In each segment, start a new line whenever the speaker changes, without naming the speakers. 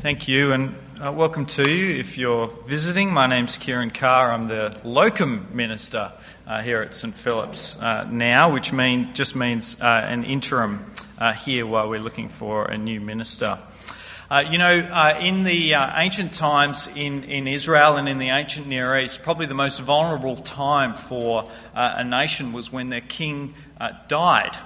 Thank you, and uh, welcome to you. If you're visiting, my name's Kieran Carr. I'm the locum minister uh, here at St Philip's uh, now, which mean, just means uh, an interim uh, here while we're looking for a new minister. Uh, you know, in the ancient times in, in Israel and in the ancient Near East, probably the most vulnerable time for a nation was when their king died,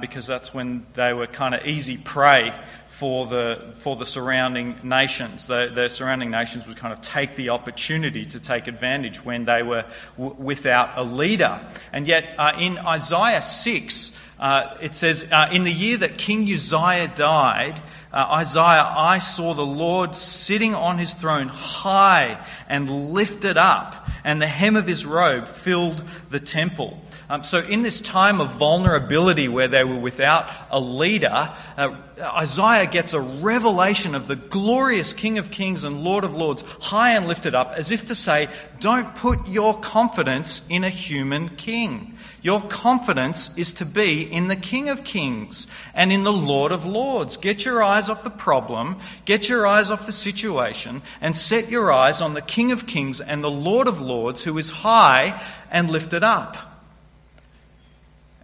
because that's when they were kind of easy prey for the, for the surrounding nations. The, the, surrounding nations would kind of take the opportunity to take advantage when they were w- without a leader. And yet, uh, in Isaiah 6, uh, it says, uh, In the year that King Uzziah died, uh, Isaiah, I saw the Lord sitting on his throne high and lifted up, and the hem of his robe filled the temple. Um, so, in this time of vulnerability where they were without a leader, uh, Isaiah gets a revelation of the glorious King of Kings and Lord of Lords, high and lifted up, as if to say, Don't put your confidence in a human king. Your confidence is to be in the King of Kings and in the Lord of Lords. Get your eyes off the problem, get your eyes off the situation, and set your eyes on the King of Kings and the Lord of Lords who is high and lifted up.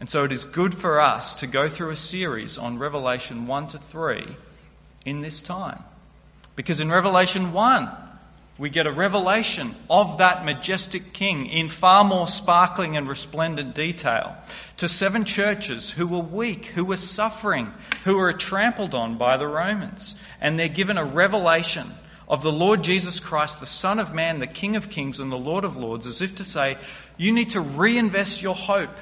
And so it is good for us to go through a series on Revelation 1 to 3 in this time. Because in Revelation 1, we get a revelation of that majestic king in far more sparkling and resplendent detail to seven churches who were weak, who were suffering, who were trampled on by the Romans. And they're given a revelation of the Lord Jesus Christ, the Son of Man, the King of Kings, and the Lord of Lords, as if to say, you need to reinvest your hope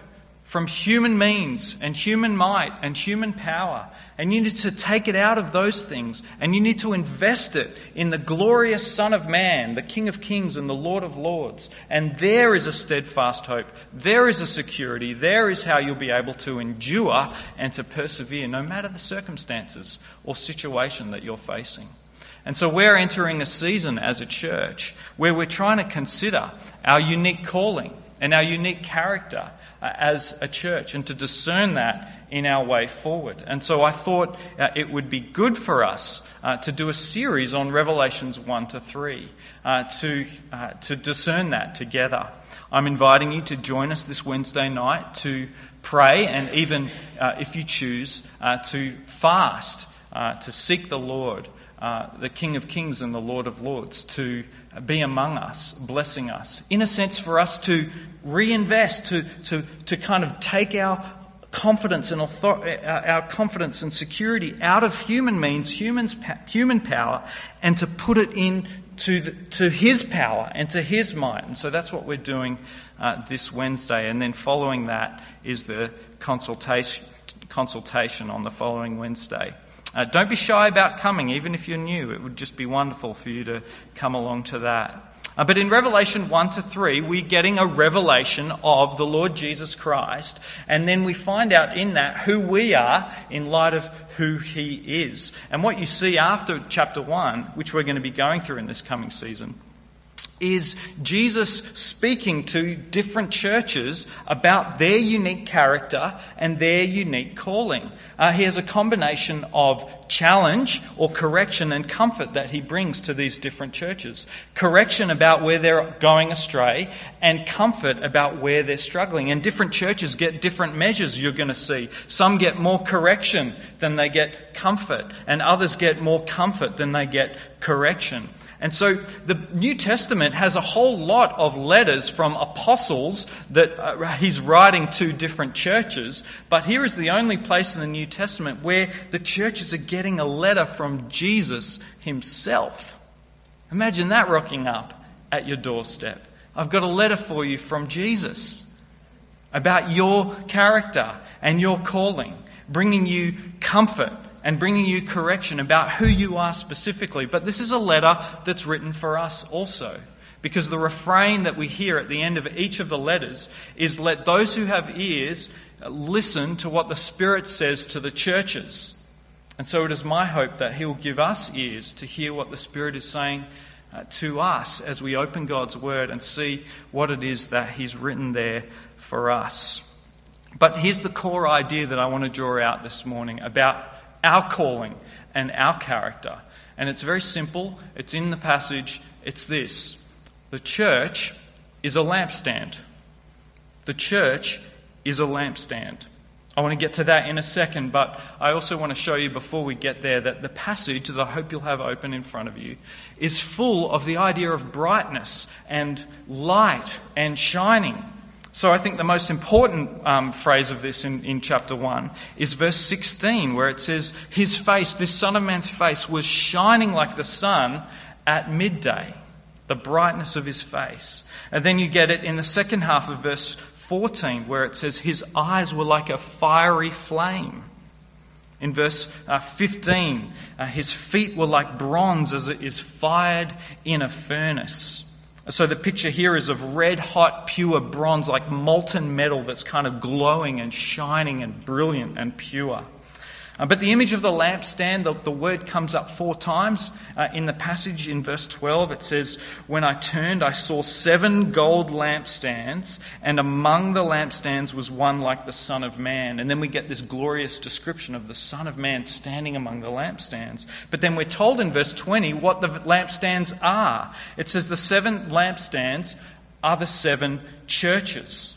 from human means and human might and human power. And you need to take it out of those things and you need to invest it in the glorious Son of Man, the King of Kings and the Lord of Lords. And there is a steadfast hope. There is a security. There is how you'll be able to endure and to persevere no matter the circumstances or situation that you're facing. And so we're entering a season as a church where we're trying to consider our unique calling and our unique character as a church and to discern that in our way forward. And so I thought uh, it would be good for us uh, to do a series on Revelations 1 to 3 uh, to, uh, to discern that together. I'm inviting you to join us this Wednesday night to pray and even, uh, if you choose, to fast, to seek the Lord, the King of Kings and the Lord of Lords, to be among us, blessing us. In a sense, for us to reinvest, to, to, to kind of take our confidence and author- our confidence and security out of human means, humans, human power, and to put it in to, the, to His power and to His might. And so that's what we're doing uh, this Wednesday. And then following that is the consultation, consultation on the following Wednesday. Uh, don't be shy about coming, even if you're new. It would just be wonderful for you to come along to that. Uh, but in Revelation 1 to 3, we're getting a revelation of the Lord Jesus Christ, and then we find out in that who we are in light of who He is. And what you see after chapter 1, which we're going to be going through in this coming season, is Jesus speaking to different churches about their unique character and their unique calling. Uh, he has a combination of challenge or correction and comfort that he brings to these different churches. Correction about where they're going astray and comfort about where they're struggling. And different churches get different measures you're going to see. Some get more correction than they get comfort, and others get more comfort than they get correction. And so the New Testament has a whole lot of letters from apostles that uh, he's writing to different churches, but here is the only place in the New Testament where the churches are getting a letter from Jesus himself. Imagine that rocking up at your doorstep. I've got a letter for you from Jesus about your character and your calling, bringing you comfort and bringing you correction about who you are specifically. But this is a letter that's written for us also. Because the refrain that we hear at the end of each of the letters is let those who have ears listen to what the Spirit says to the churches. And so it is my hope that He will give us ears to hear what the Spirit is saying uh, to us as we open God's Word and see what it is that He's written there for us. But here's the core idea that I want to draw out this morning about our calling and our character. And it's very simple, it's in the passage. It's this The church is a lampstand. The church is a lampstand. I want to get to that in a second, but I also want to show you before we get there that the passage that I hope you'll have open in front of you is full of the idea of brightness and light and shining. So I think the most important um, phrase of this in, in chapter 1 is verse 16, where it says, His face, this Son of Man's face, was shining like the sun at midday, the brightness of his face. And then you get it in the second half of verse 14, where it says, His eyes were like a fiery flame. In verse uh, 15, uh, his feet were like bronze as it is fired in a furnace. So the picture here is of red hot, pure bronze, like molten metal that's kind of glowing and shining and brilliant and pure. Uh, but the image of the lampstand, the, the word comes up four times uh, in the passage in verse 12. It says, When I turned, I saw seven gold lampstands, and among the lampstands was one like the Son of Man. And then we get this glorious description of the Son of Man standing among the lampstands. But then we're told in verse 20 what the lampstands are. It says, The seven lampstands are the seven churches.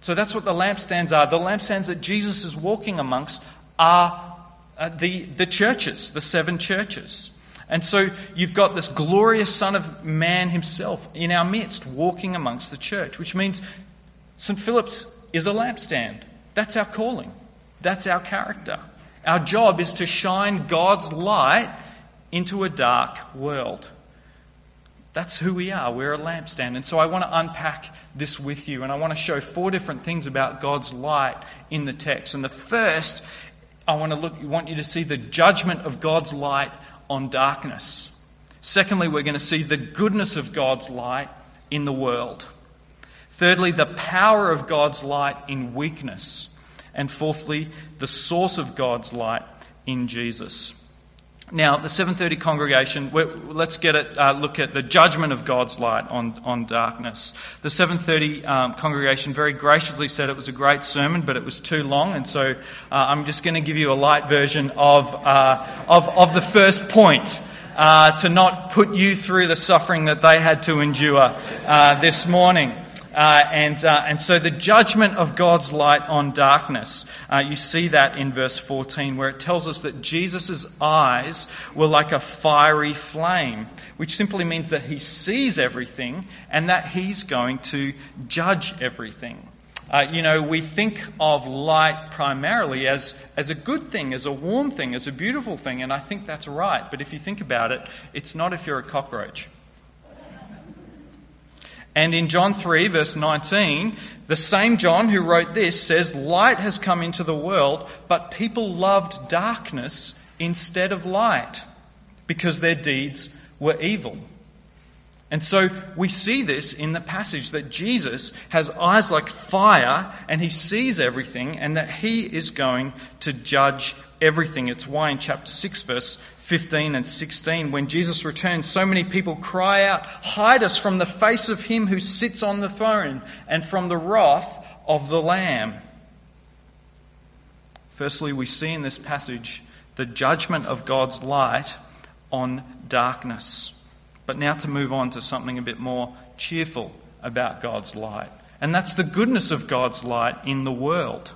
So that's what the lampstands are. The lampstands that Jesus is walking amongst are uh, the, the churches, the seven churches. And so you've got this glorious Son of Man himself in our midst, walking amongst the church, which means St. Philip's is a lampstand. That's our calling, that's our character. Our job is to shine God's light into a dark world. That's who we are. We're a lampstand. And so I want to unpack this with you, and I want to show four different things about God's light in the text. And the first I want to look, want you to see the judgment of God's light on darkness. Secondly, we're going to see the goodness of God's light in the world. Thirdly, the power of God's light in weakness. And fourthly, the source of God's light in Jesus. Now, the 7:30 congregation. Let's get it. Uh, look at the judgment of God's light on, on darkness. The 7:30 um, congregation very graciously said it was a great sermon, but it was too long, and so uh, I'm just going to give you a light version of uh, of, of the first point. Uh, to not put you through the suffering that they had to endure uh, this morning. Uh, and, uh, and so the judgment of God's light on darkness, uh, you see that in verse 14, where it tells us that Jesus' eyes were like a fiery flame, which simply means that he sees everything and that he's going to judge everything. Uh, you know, we think of light primarily as, as a good thing, as a warm thing, as a beautiful thing, and I think that's right. But if you think about it, it's not if you're a cockroach. And in John 3, verse 19, the same John who wrote this says, Light has come into the world, but people loved darkness instead of light because their deeds were evil. And so we see this in the passage that Jesus has eyes like fire and he sees everything and that he is going to judge everything. It's why in chapter 6, verse 15 and 16, when Jesus returns, so many people cry out, Hide us from the face of him who sits on the throne and from the wrath of the Lamb. Firstly, we see in this passage the judgment of God's light on darkness. But now to move on to something a bit more cheerful about God's light. And that's the goodness of God's light in the world.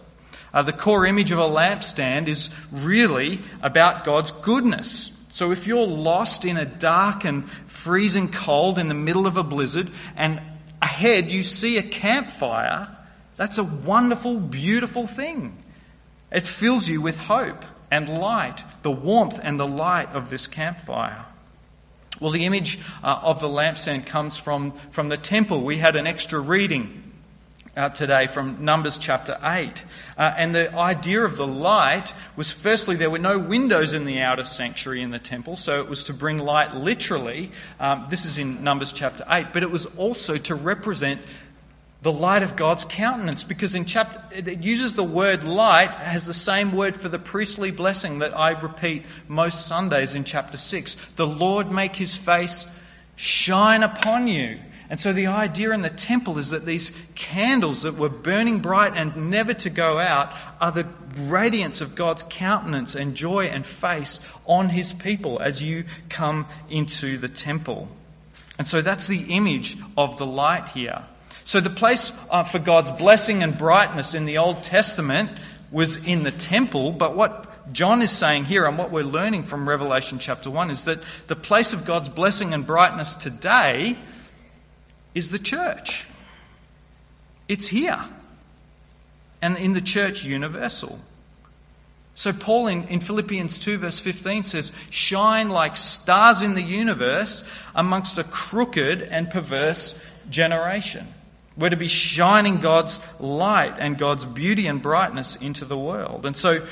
Uh, the core image of a lampstand is really about God's goodness. So if you're lost in a dark and freezing cold in the middle of a blizzard and ahead you see a campfire, that's a wonderful, beautiful thing. It fills you with hope and light, the warmth and the light of this campfire. Well, the image uh, of the lampstand comes from, from the temple. We had an extra reading uh, today from Numbers chapter 8. Uh, and the idea of the light was firstly, there were no windows in the outer sanctuary in the temple, so it was to bring light literally. Um, this is in Numbers chapter 8, but it was also to represent the light of God's countenance because in chapter it uses the word light has the same word for the priestly blessing that I repeat most Sundays in chapter 6 the Lord make his face shine upon you And so the idea in the temple is that these candles that were burning bright and never to go out are the radiance of God's countenance and joy and face on his people as you come into the temple. And so that's the image of the light here. So the place uh, for God's blessing and brightness in the Old Testament was in the temple, but what John is saying here and what we're learning from Revelation chapter 1 is that the place of God's blessing and brightness today is the church. It's here. And in the church universal. So, Paul in, in, Philippians 2, verse 15 says, Shine like stars in the universe amongst a crooked and perverse generation. We're to be shining God's light and God's beauty and brightness into the world. And so,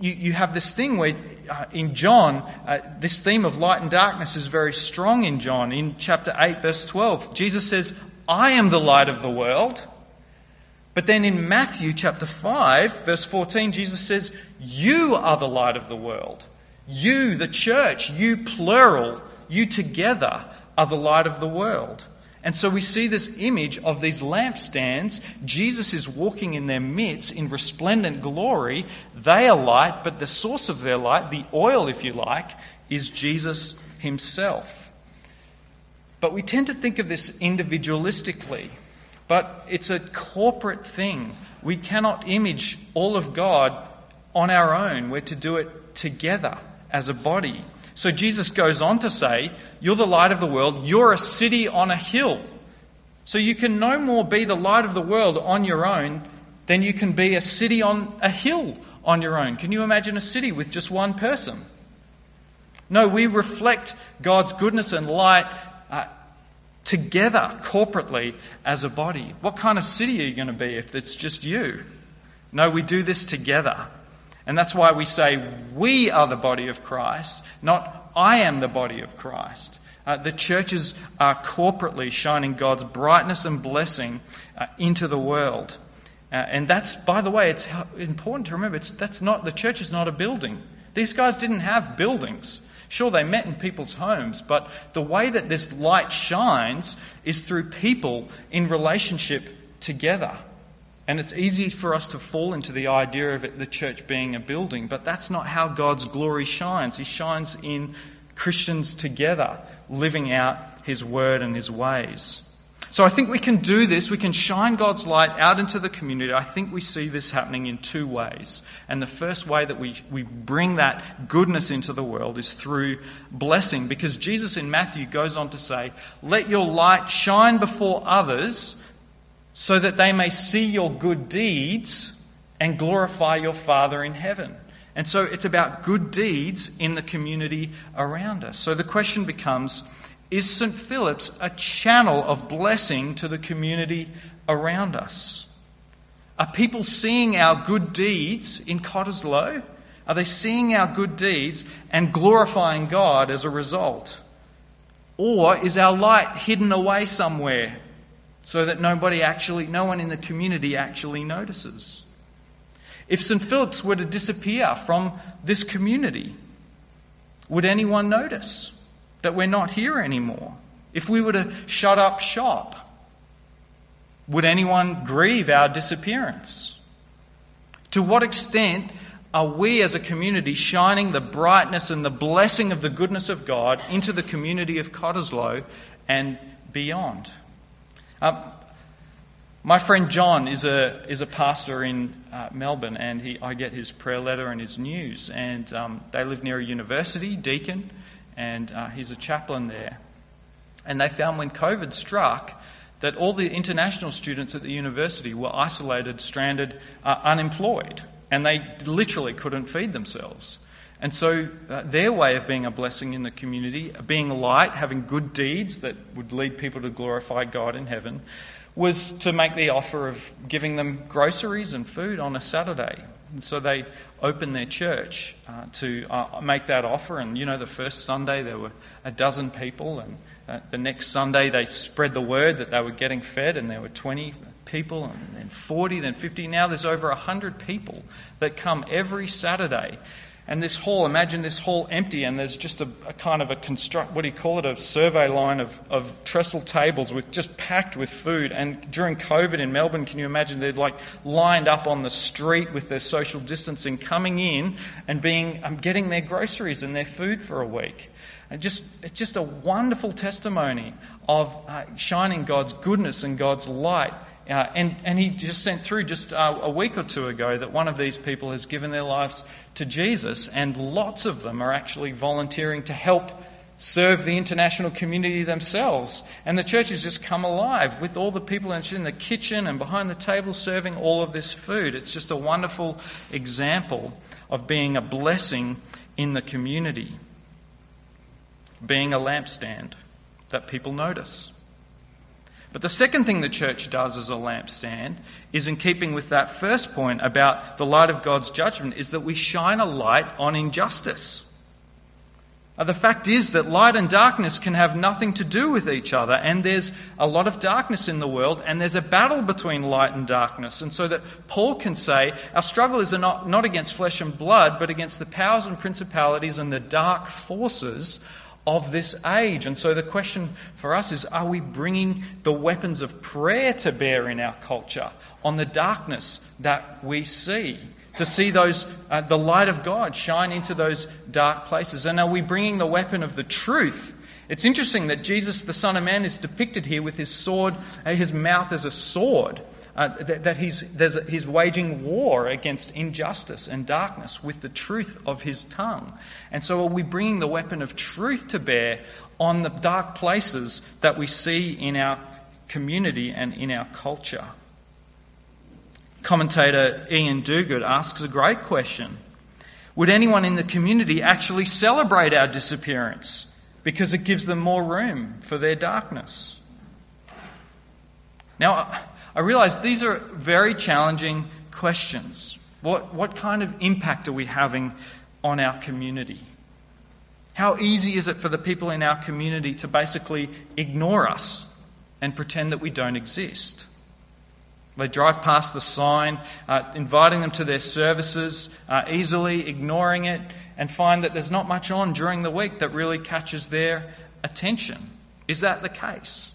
you, you have this thing where uh, in John, uh, this theme of light and darkness is very strong in John. In chapter 8, verse 12, Jesus says, I am the light of the world. But then in Matthew chapter 5, verse 14, Jesus says, You are the light of the world. You, the church, you plural, you together are the light of the world. And so we see this image of these lampstands. Jesus is walking in their midst in resplendent glory. They are light, but the source of their light, the oil, if you like, is Jesus himself. But we tend to think of this individualistically, but it's a corporate thing. We cannot image all of God on our own. We're to do it together as a body. So Jesus goes on to say, You're the light of the world, you're a city on a hill. So you can no more be the light of the world on your own than you can be a city on a hill on your own. Can you imagine a city with just one person? No, we reflect God's goodness and light uh, together, corporately, as a body. What kind of city are you going to be if it's just you? No, we do this together. And that's why we say we are the body of Christ, not I am the body of Christ. Uh, the churches are corporately shining God's brightness and blessing uh, into the world. Uh, and that's, by the way, it's important to remember it's, that's not, the church is not a building. These guys didn't have buildings. Sure, they met in people's homes, but the way that this light shines is through people in relationship together. And it's easy for us to fall into the idea of it, the church being a building, but that's not how God's glory shines. He shines in Christians together, living out His word and His ways. So I think we can do this. We can shine God's light out into the community. I think we see this happening in two ways. And the first way that we, we bring that goodness into the world is through blessing. Because Jesus in Matthew goes on to say, Let your light shine before others so that they may see your good deeds and glorify your Father in heaven. And so it's about good deeds in the community around us. So the question becomes is St. Philip's a channel of blessing to the community around us? Are people seeing our good deeds in Cottesloe? Are they seeing our good deeds and glorifying God as a result? Or is our light hidden away somewhere so that nobody actually, no one in the community actually notices. If St. Philip's were to disappear from this community, would anyone notice that we're not here anymore? If we were to shut up shop, would anyone grieve our disappearance? To what extent are we as a community shining the brightness and the blessing of the goodness of God into the community of Cottesloe and beyond? Um, my friend John is a, is a pastor in uh, Melbourne, and he, I get his prayer letter and his news. And um, they live near a university, Deakin, and uh, he's a chaplain there. And they found when COVID struck that all the international students at the university were isolated, stranded, uh, unemployed, and they literally couldn't feed themselves. And so, uh, their way of being a blessing in the community, being light, having good deeds that would lead people to glorify God in heaven, was to make the offer of giving them groceries and food on a Saturday. And so they opened their church uh, to uh, make that offer. And, you know, the first Sunday there were a dozen people, and uh, the next Sunday they spread the word that they were getting fed, and there were 20 people, and then 40, then 50. Now there's over 100 people that come every Saturday And this hall, imagine this hall empty, and there's just a, a kind of a construct, what do you call it, a survey line of, of trestle tables with just packed with food. And during COVID in Melbourne, can you imagine they're like lined up on the street with their social distancing, coming in and being um, getting their groceries and their food for a week. And just, it's just a wonderful testimony of uh, shining God's goodness and God's light uh, and, and he just sent through just uh, a week or two ago that one of these people has given their lives to Jesus, and lots of them are actually volunteering to help serve the international community themselves. And the church has just come alive with all the people in the kitchen and behind the table serving all of this food. It's just a wonderful example of being a blessing in the community, being a lampstand that people notice. But the second thing the church does as a lampstand is in keeping with that first point about the light of God's judgment, is that we shine a light on injustice. Now, the fact is that light and darkness can have nothing to do with each other, and there's a lot of darkness in the world, and there's a battle between light and darkness. And so that Paul can say, Our struggle is not, not against flesh and blood, but against the powers and principalities and the dark forces of this age. And so the question for us is are we bringing the weapons of prayer to bear in our culture on the darkness that we see? To see those, uh, the light of God shine into those dark places. And are we bringing the weapon of the truth? It's interesting that Jesus, the Son of Man, is depicted here with his sword, uh, his mouth as a sword uh, that, that he's, a, he's waging war against injustice and darkness with the truth of his tongue. And so are we bringing the weapon of truth to bear on the dark places that we see in our community and in our culture? Commentator Iain Duguid asks a great question. Would anyone in the community actually celebrate our disappearance because it gives them more room for their darkness? Now, I realize these are very challenging questions. What, what kind of impact are we having on our community? How easy is it for the people in our community to basically ignore us and pretend that we don't exist? They drive past the sign, uh, inviting them to their services, uh, easily ignoring it, and find that there's not much on during the week that really catches their attention. Is that the case?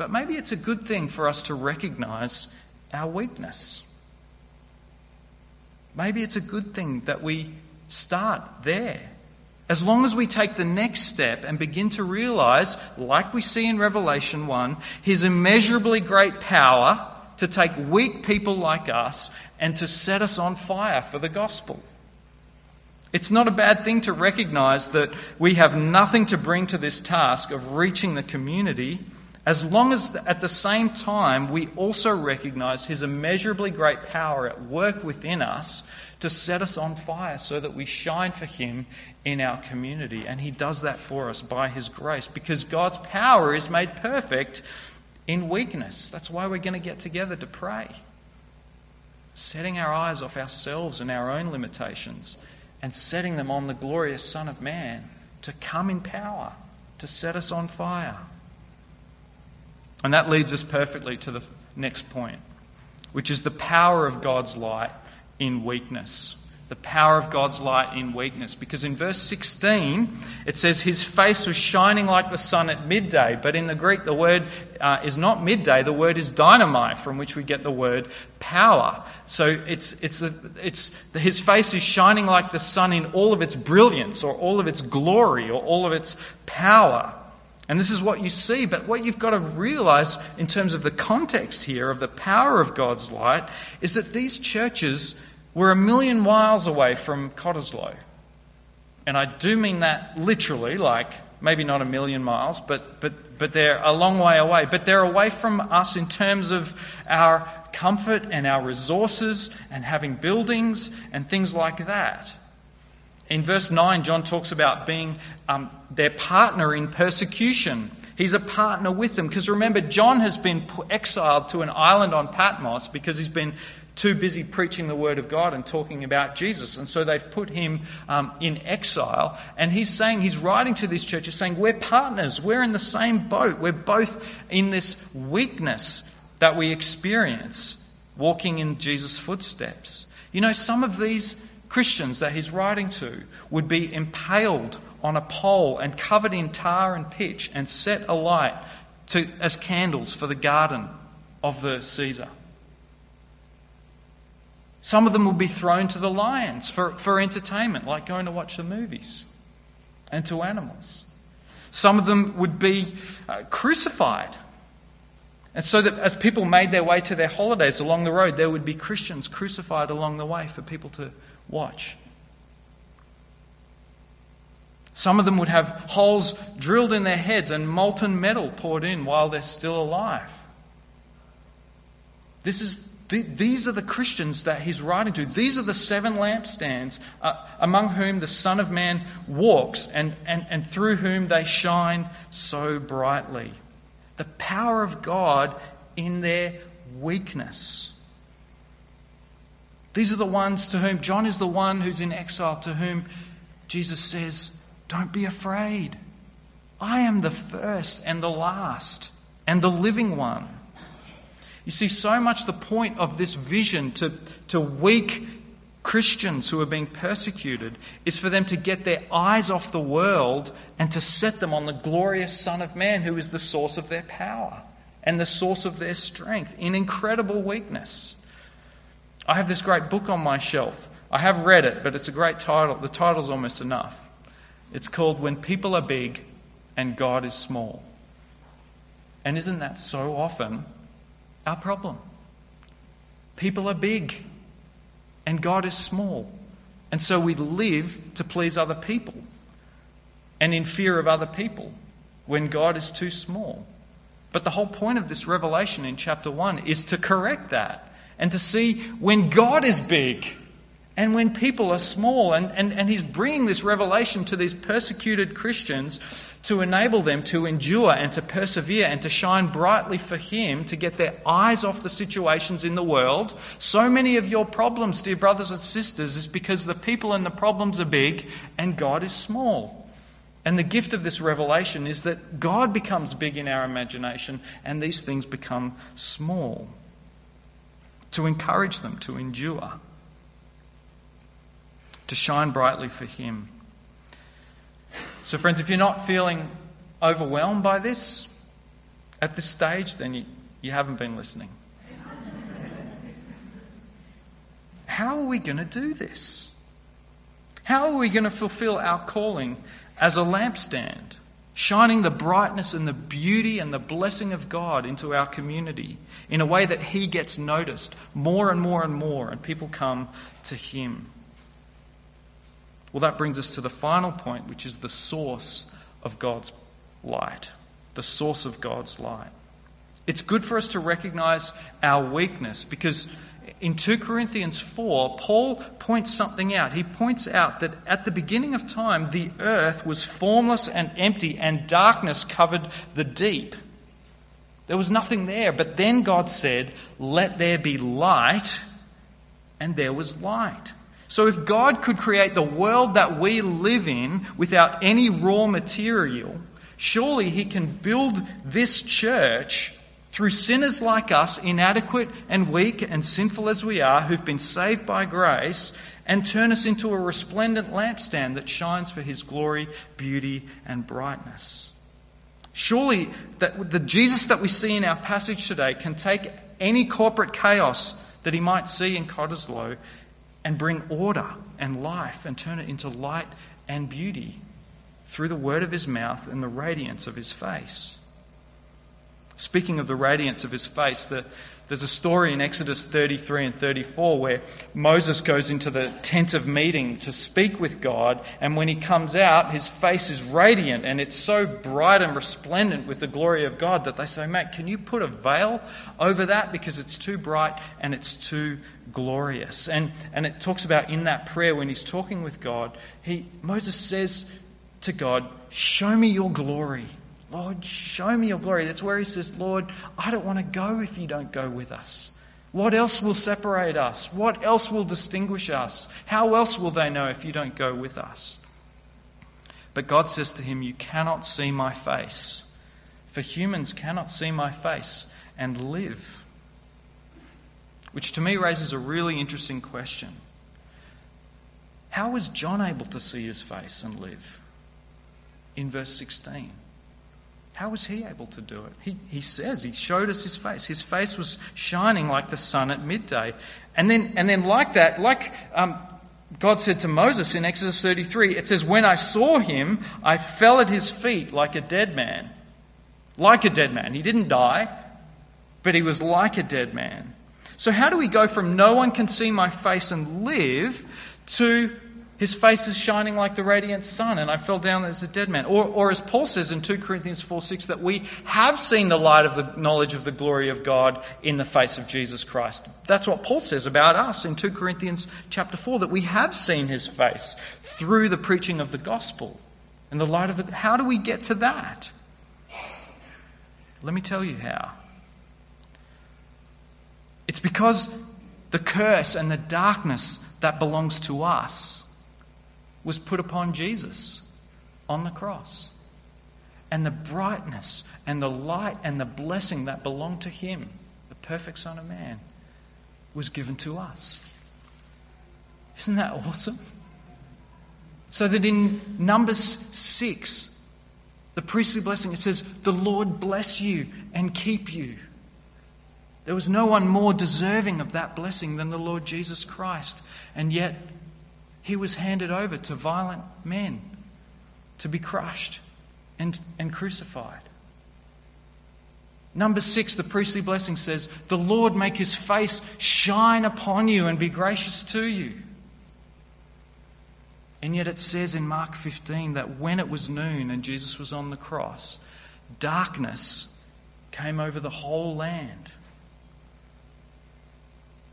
But maybe it's a good thing for us to recognize our weakness. Maybe it's a good thing that we start there. As long as we take the next step and begin to realize, like we see in Revelation 1, his immeasurably great power to take weak people like us and to set us on fire for the gospel. It's not a bad thing to recognize that we have nothing to bring to this task of reaching the community as long as at the same time we also recognize his immeasurably great power at work within us to set us on fire so that we shine for him in our community. And he does that for us by his grace because God's power is made perfect in weakness. That's why we're going to get together to pray. Setting our eyes off ourselves and our own limitations and setting them on the glorious Son of Man to come in power, to set us on fire. And that leads us perfectly to the next point, which is the power of God's light in weakness. The power of God's light in weakness. Because in verse 16, it says, His face was shining like the sun at midday. But in the Greek, the word uh, is not midday, the word is dynamite, from which we get the word power. So it's, it's, a, it's, his face is shining like the sun in all of its brilliance, or all of its glory, or all of its power. And this is what you see. But what you've got to realize in terms of the context here of the power of God's light is that these churches were a million miles away from Cottesloe. And I do mean that literally, like maybe not a million miles, but, but, but they're a long way away. But they're away from us in terms of our comfort and our resources and having buildings and things like that. In verse 9, John talks about being um, their partner in persecution. He's a partner with them. Because remember, John has been exiled to an island on Patmos because he's been too busy preaching the word of God and talking about Jesus. And so they've put him um, in exile. And he's saying, he's writing to this church, he's saying, We're partners. We're in the same boat. We're both in this weakness that we experience walking in Jesus' footsteps. You know, some of these Christians that he's writing to would be impaled on a pole and covered in tar and pitch and set alight to, as candles for the garden of the Caesar. Some of them will be thrown to the lions for, for entertainment, like going to watch the movies, and to animals. Some of them would be uh, crucified. And so that as people made their way to their holidays along the road, there would be Christians crucified along the way for people to watch. Some of them would have holes drilled in their heads and molten metal poured in while they're still alive. This is, these are the Christians that he's writing to. These are the seven lampstands uh, among whom the Son of Man walks and, and, and through whom they shine so brightly. The power of God in their weakness. These are the ones to whom John is the one who's in exile, to whom Jesus says, Don't be afraid. I am the first and the last and the living one. You see, so much the point of this vision to, to weak Christians who are being persecuted is for them to get their eyes off the world and to set them on the glorious Son of Man who is the source of their power and the source of their strength in incredible weakness. I have this great book on my shelf. I have read it, but it's a great title. The title's almost enough. It's called When People Are Big and God is Small. And isn't that so often our problem? People are big and God is small. And so we live to please other people and in fear of other people when God is too small. But the whole point of this revelation in chapter 1 is to correct that and to see when God is big and when people are small. And, and, and he's bringing this revelation to these persecuted Christians to enable them to endure and to persevere and to shine brightly for him, to get their eyes off the situations in the world. So many of your problems, dear brothers and sisters, is because the people and the problems are big and God is small. And the gift of this revelation is that God becomes big in our imagination and these things become small to encourage them to endure, to shine brightly for Him. So, friends, if you're not feeling overwhelmed by this at this stage, then you, you haven't been listening. How are we going to do this? How are we going to fulfill our calling as a lampstand? Shining the brightness and the beauty and the blessing of God into our community in a way that He gets noticed more and more and more, and people come to Him. Well, that brings us to the final point, which is the source of God's light. The source of God's light. It's good for us to recognize our weakness because in 2 Corinthians 4, Paul points something out. He points out that at the beginning of time, the earth was formless and empty, and darkness covered the deep. There was nothing there. But then God said, Let there be light, and there was light. So if God could create the world that we live in without any raw material, surely He can build this church through sinners like us, inadequate and weak and sinful as we are, who've been saved by grace, and turn us into a resplendent lampstand that shines for his glory, beauty, and brightness. Surely that the Jesus that we see in our passage today can take any corporate chaos that he might see in Cottesloe and bring order and life and turn it into light and beauty through the word of his mouth and the radiance of his face. Speaking of the radiance of his face, the, there's a story in Exodus 33 and 34 where Moses goes into the tent of meeting to speak with God, and when he comes out, his face is radiant and it's so bright and resplendent with the glory of God that they say, Matt, can you put a veil over that because it's too bright and it's too glorious? And, and it talks about in that prayer when he's talking with God, he, Moses says to God, Show me your glory. Lord, show me your glory. That's where he says, Lord, I don't want to go if you don't go with us. What else will separate us? What else will distinguish us? How else will they know if you don't go with us? But God says to him, You cannot see my face, for humans cannot see my face and live. which to me raises a really interesting question. How was John able to see his face and live? In verse 16. How was he able to do it? He, he says, he showed us his face. His face was shining like the sun at midday. And then, and then like that, like um, God said to Moses in Exodus 33, it says, When I saw him, I fell at his feet like a dead man. Like a dead man. He didn't die, but he was like a dead man. So, how do we go from no one can see my face and live to his face is shining like the radiant sun and I fell down as a dead man? Or, or as Paul says in 2 Corinthians 4 6, that we have seen the light of the knowledge of the glory of God in the face of Jesus Christ. That's what Paul says about us in 2 Corinthians chapter 4, that we have seen his face through the preaching of the gospel and the light of the. How do we get to that? Let me tell you how. It's because the curse and the darkness that belongs to us was put upon Jesus on the cross. And the brightness and the light and the blessing that belonged to him, the perfect Son of Man, was given to us. Isn't that awesome? So that in Numbers 6, the priestly blessing, it says, The Lord bless you and keep you. There was no one more deserving of that blessing than the Lord Jesus Christ. And yet, he was handed over to violent men to be crushed and, and crucified. Number six, the priestly blessing says, The Lord make his face shine upon you and be gracious to you. And yet it says in Mark 15 that when it was noon and Jesus was on the cross, darkness came over the whole land.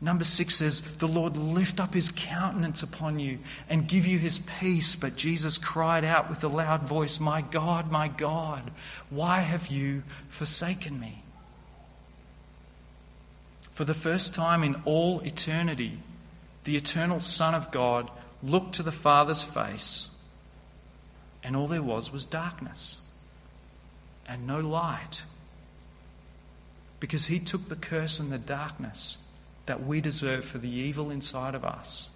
Number six says, The Lord lift up his countenance upon you and give you his peace. But Jesus cried out with a loud voice, My God, my God, why have you forsaken me? For the first time in all eternity, the eternal Son of God looked to the Father's face, and all there was was darkness and no light. Because he took the curse and the darkness that we deserve for the evil inside of us.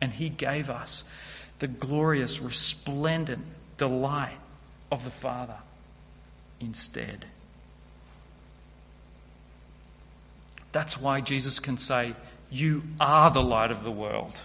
And He gave us the glorious, resplendent delight of the Father instead. That's why Jesus can say, You are the light of the world.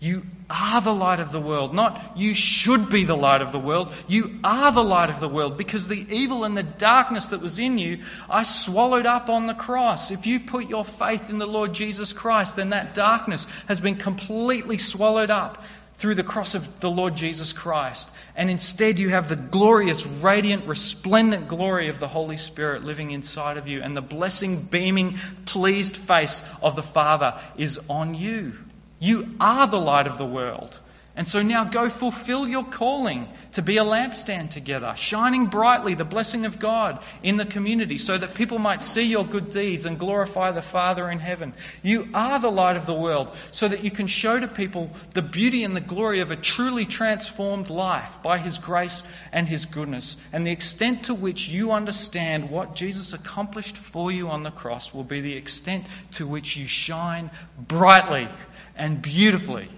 You are the light of the world. Not you should be the light of the world. You are the light of the world because the evil and the darkness that was in you, I swallowed up on the cross. If you put your faith in the Lord Jesus Christ, then that darkness has been completely swallowed up through the cross of the Lord Jesus Christ. And instead, you have the glorious, radiant, resplendent glory of the Holy Spirit living inside of you, and the blessing, beaming, pleased face of the Father is on you. You are the light of the world. And so now go fulfill your calling to be a lampstand together, shining brightly the blessing of God in the community so that people might see your good deeds and glorify the Father in heaven. You are the light of the world so that you can show to people the beauty and the glory of a truly transformed life by His grace and His goodness. And the extent to which you understand what Jesus accomplished for you on the cross will be the extent to which you shine brightly and beautifully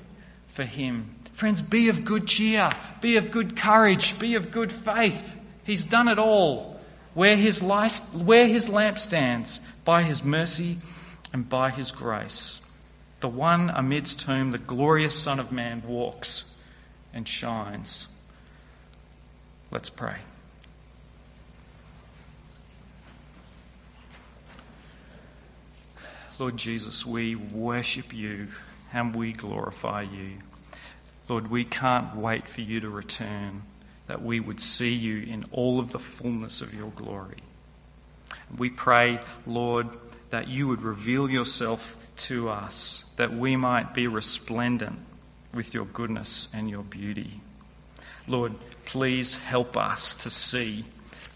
for Him. Friends, be of good cheer, be of good courage, be of good faith. He's done it all. Where his, where his lamp stands, by his mercy and by his grace. The one amidst whom the glorious Son of Man walks and shines. Let's pray. Lord Jesus, we worship you and we glorify you. Lord, we can't wait for you to return, that we would see you in all of the fullness of your glory. We pray, Lord, that you would reveal yourself to us, that we might be resplendent with your goodness and your beauty. Lord, please help us to see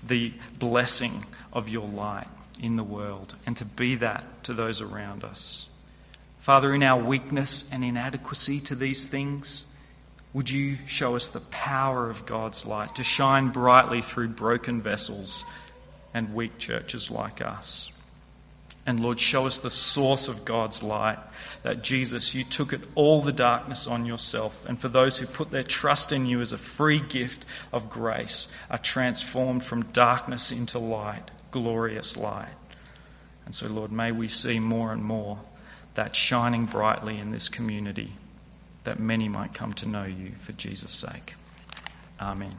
the blessing of your light in the world and to be that to those around us. Father, in our weakness and inadequacy to these things, would you show us the power of God's light to shine brightly through broken vessels and weak churches like us? And Lord, show us the source of God's light. That Jesus, you took it all the darkness on yourself. And for those who put their trust in you as a free gift of grace, are transformed from darkness into light, glorious light. And so, Lord, may we see more and more that shining brightly in this community, that many might come to know you for Jesus' sake. Amen.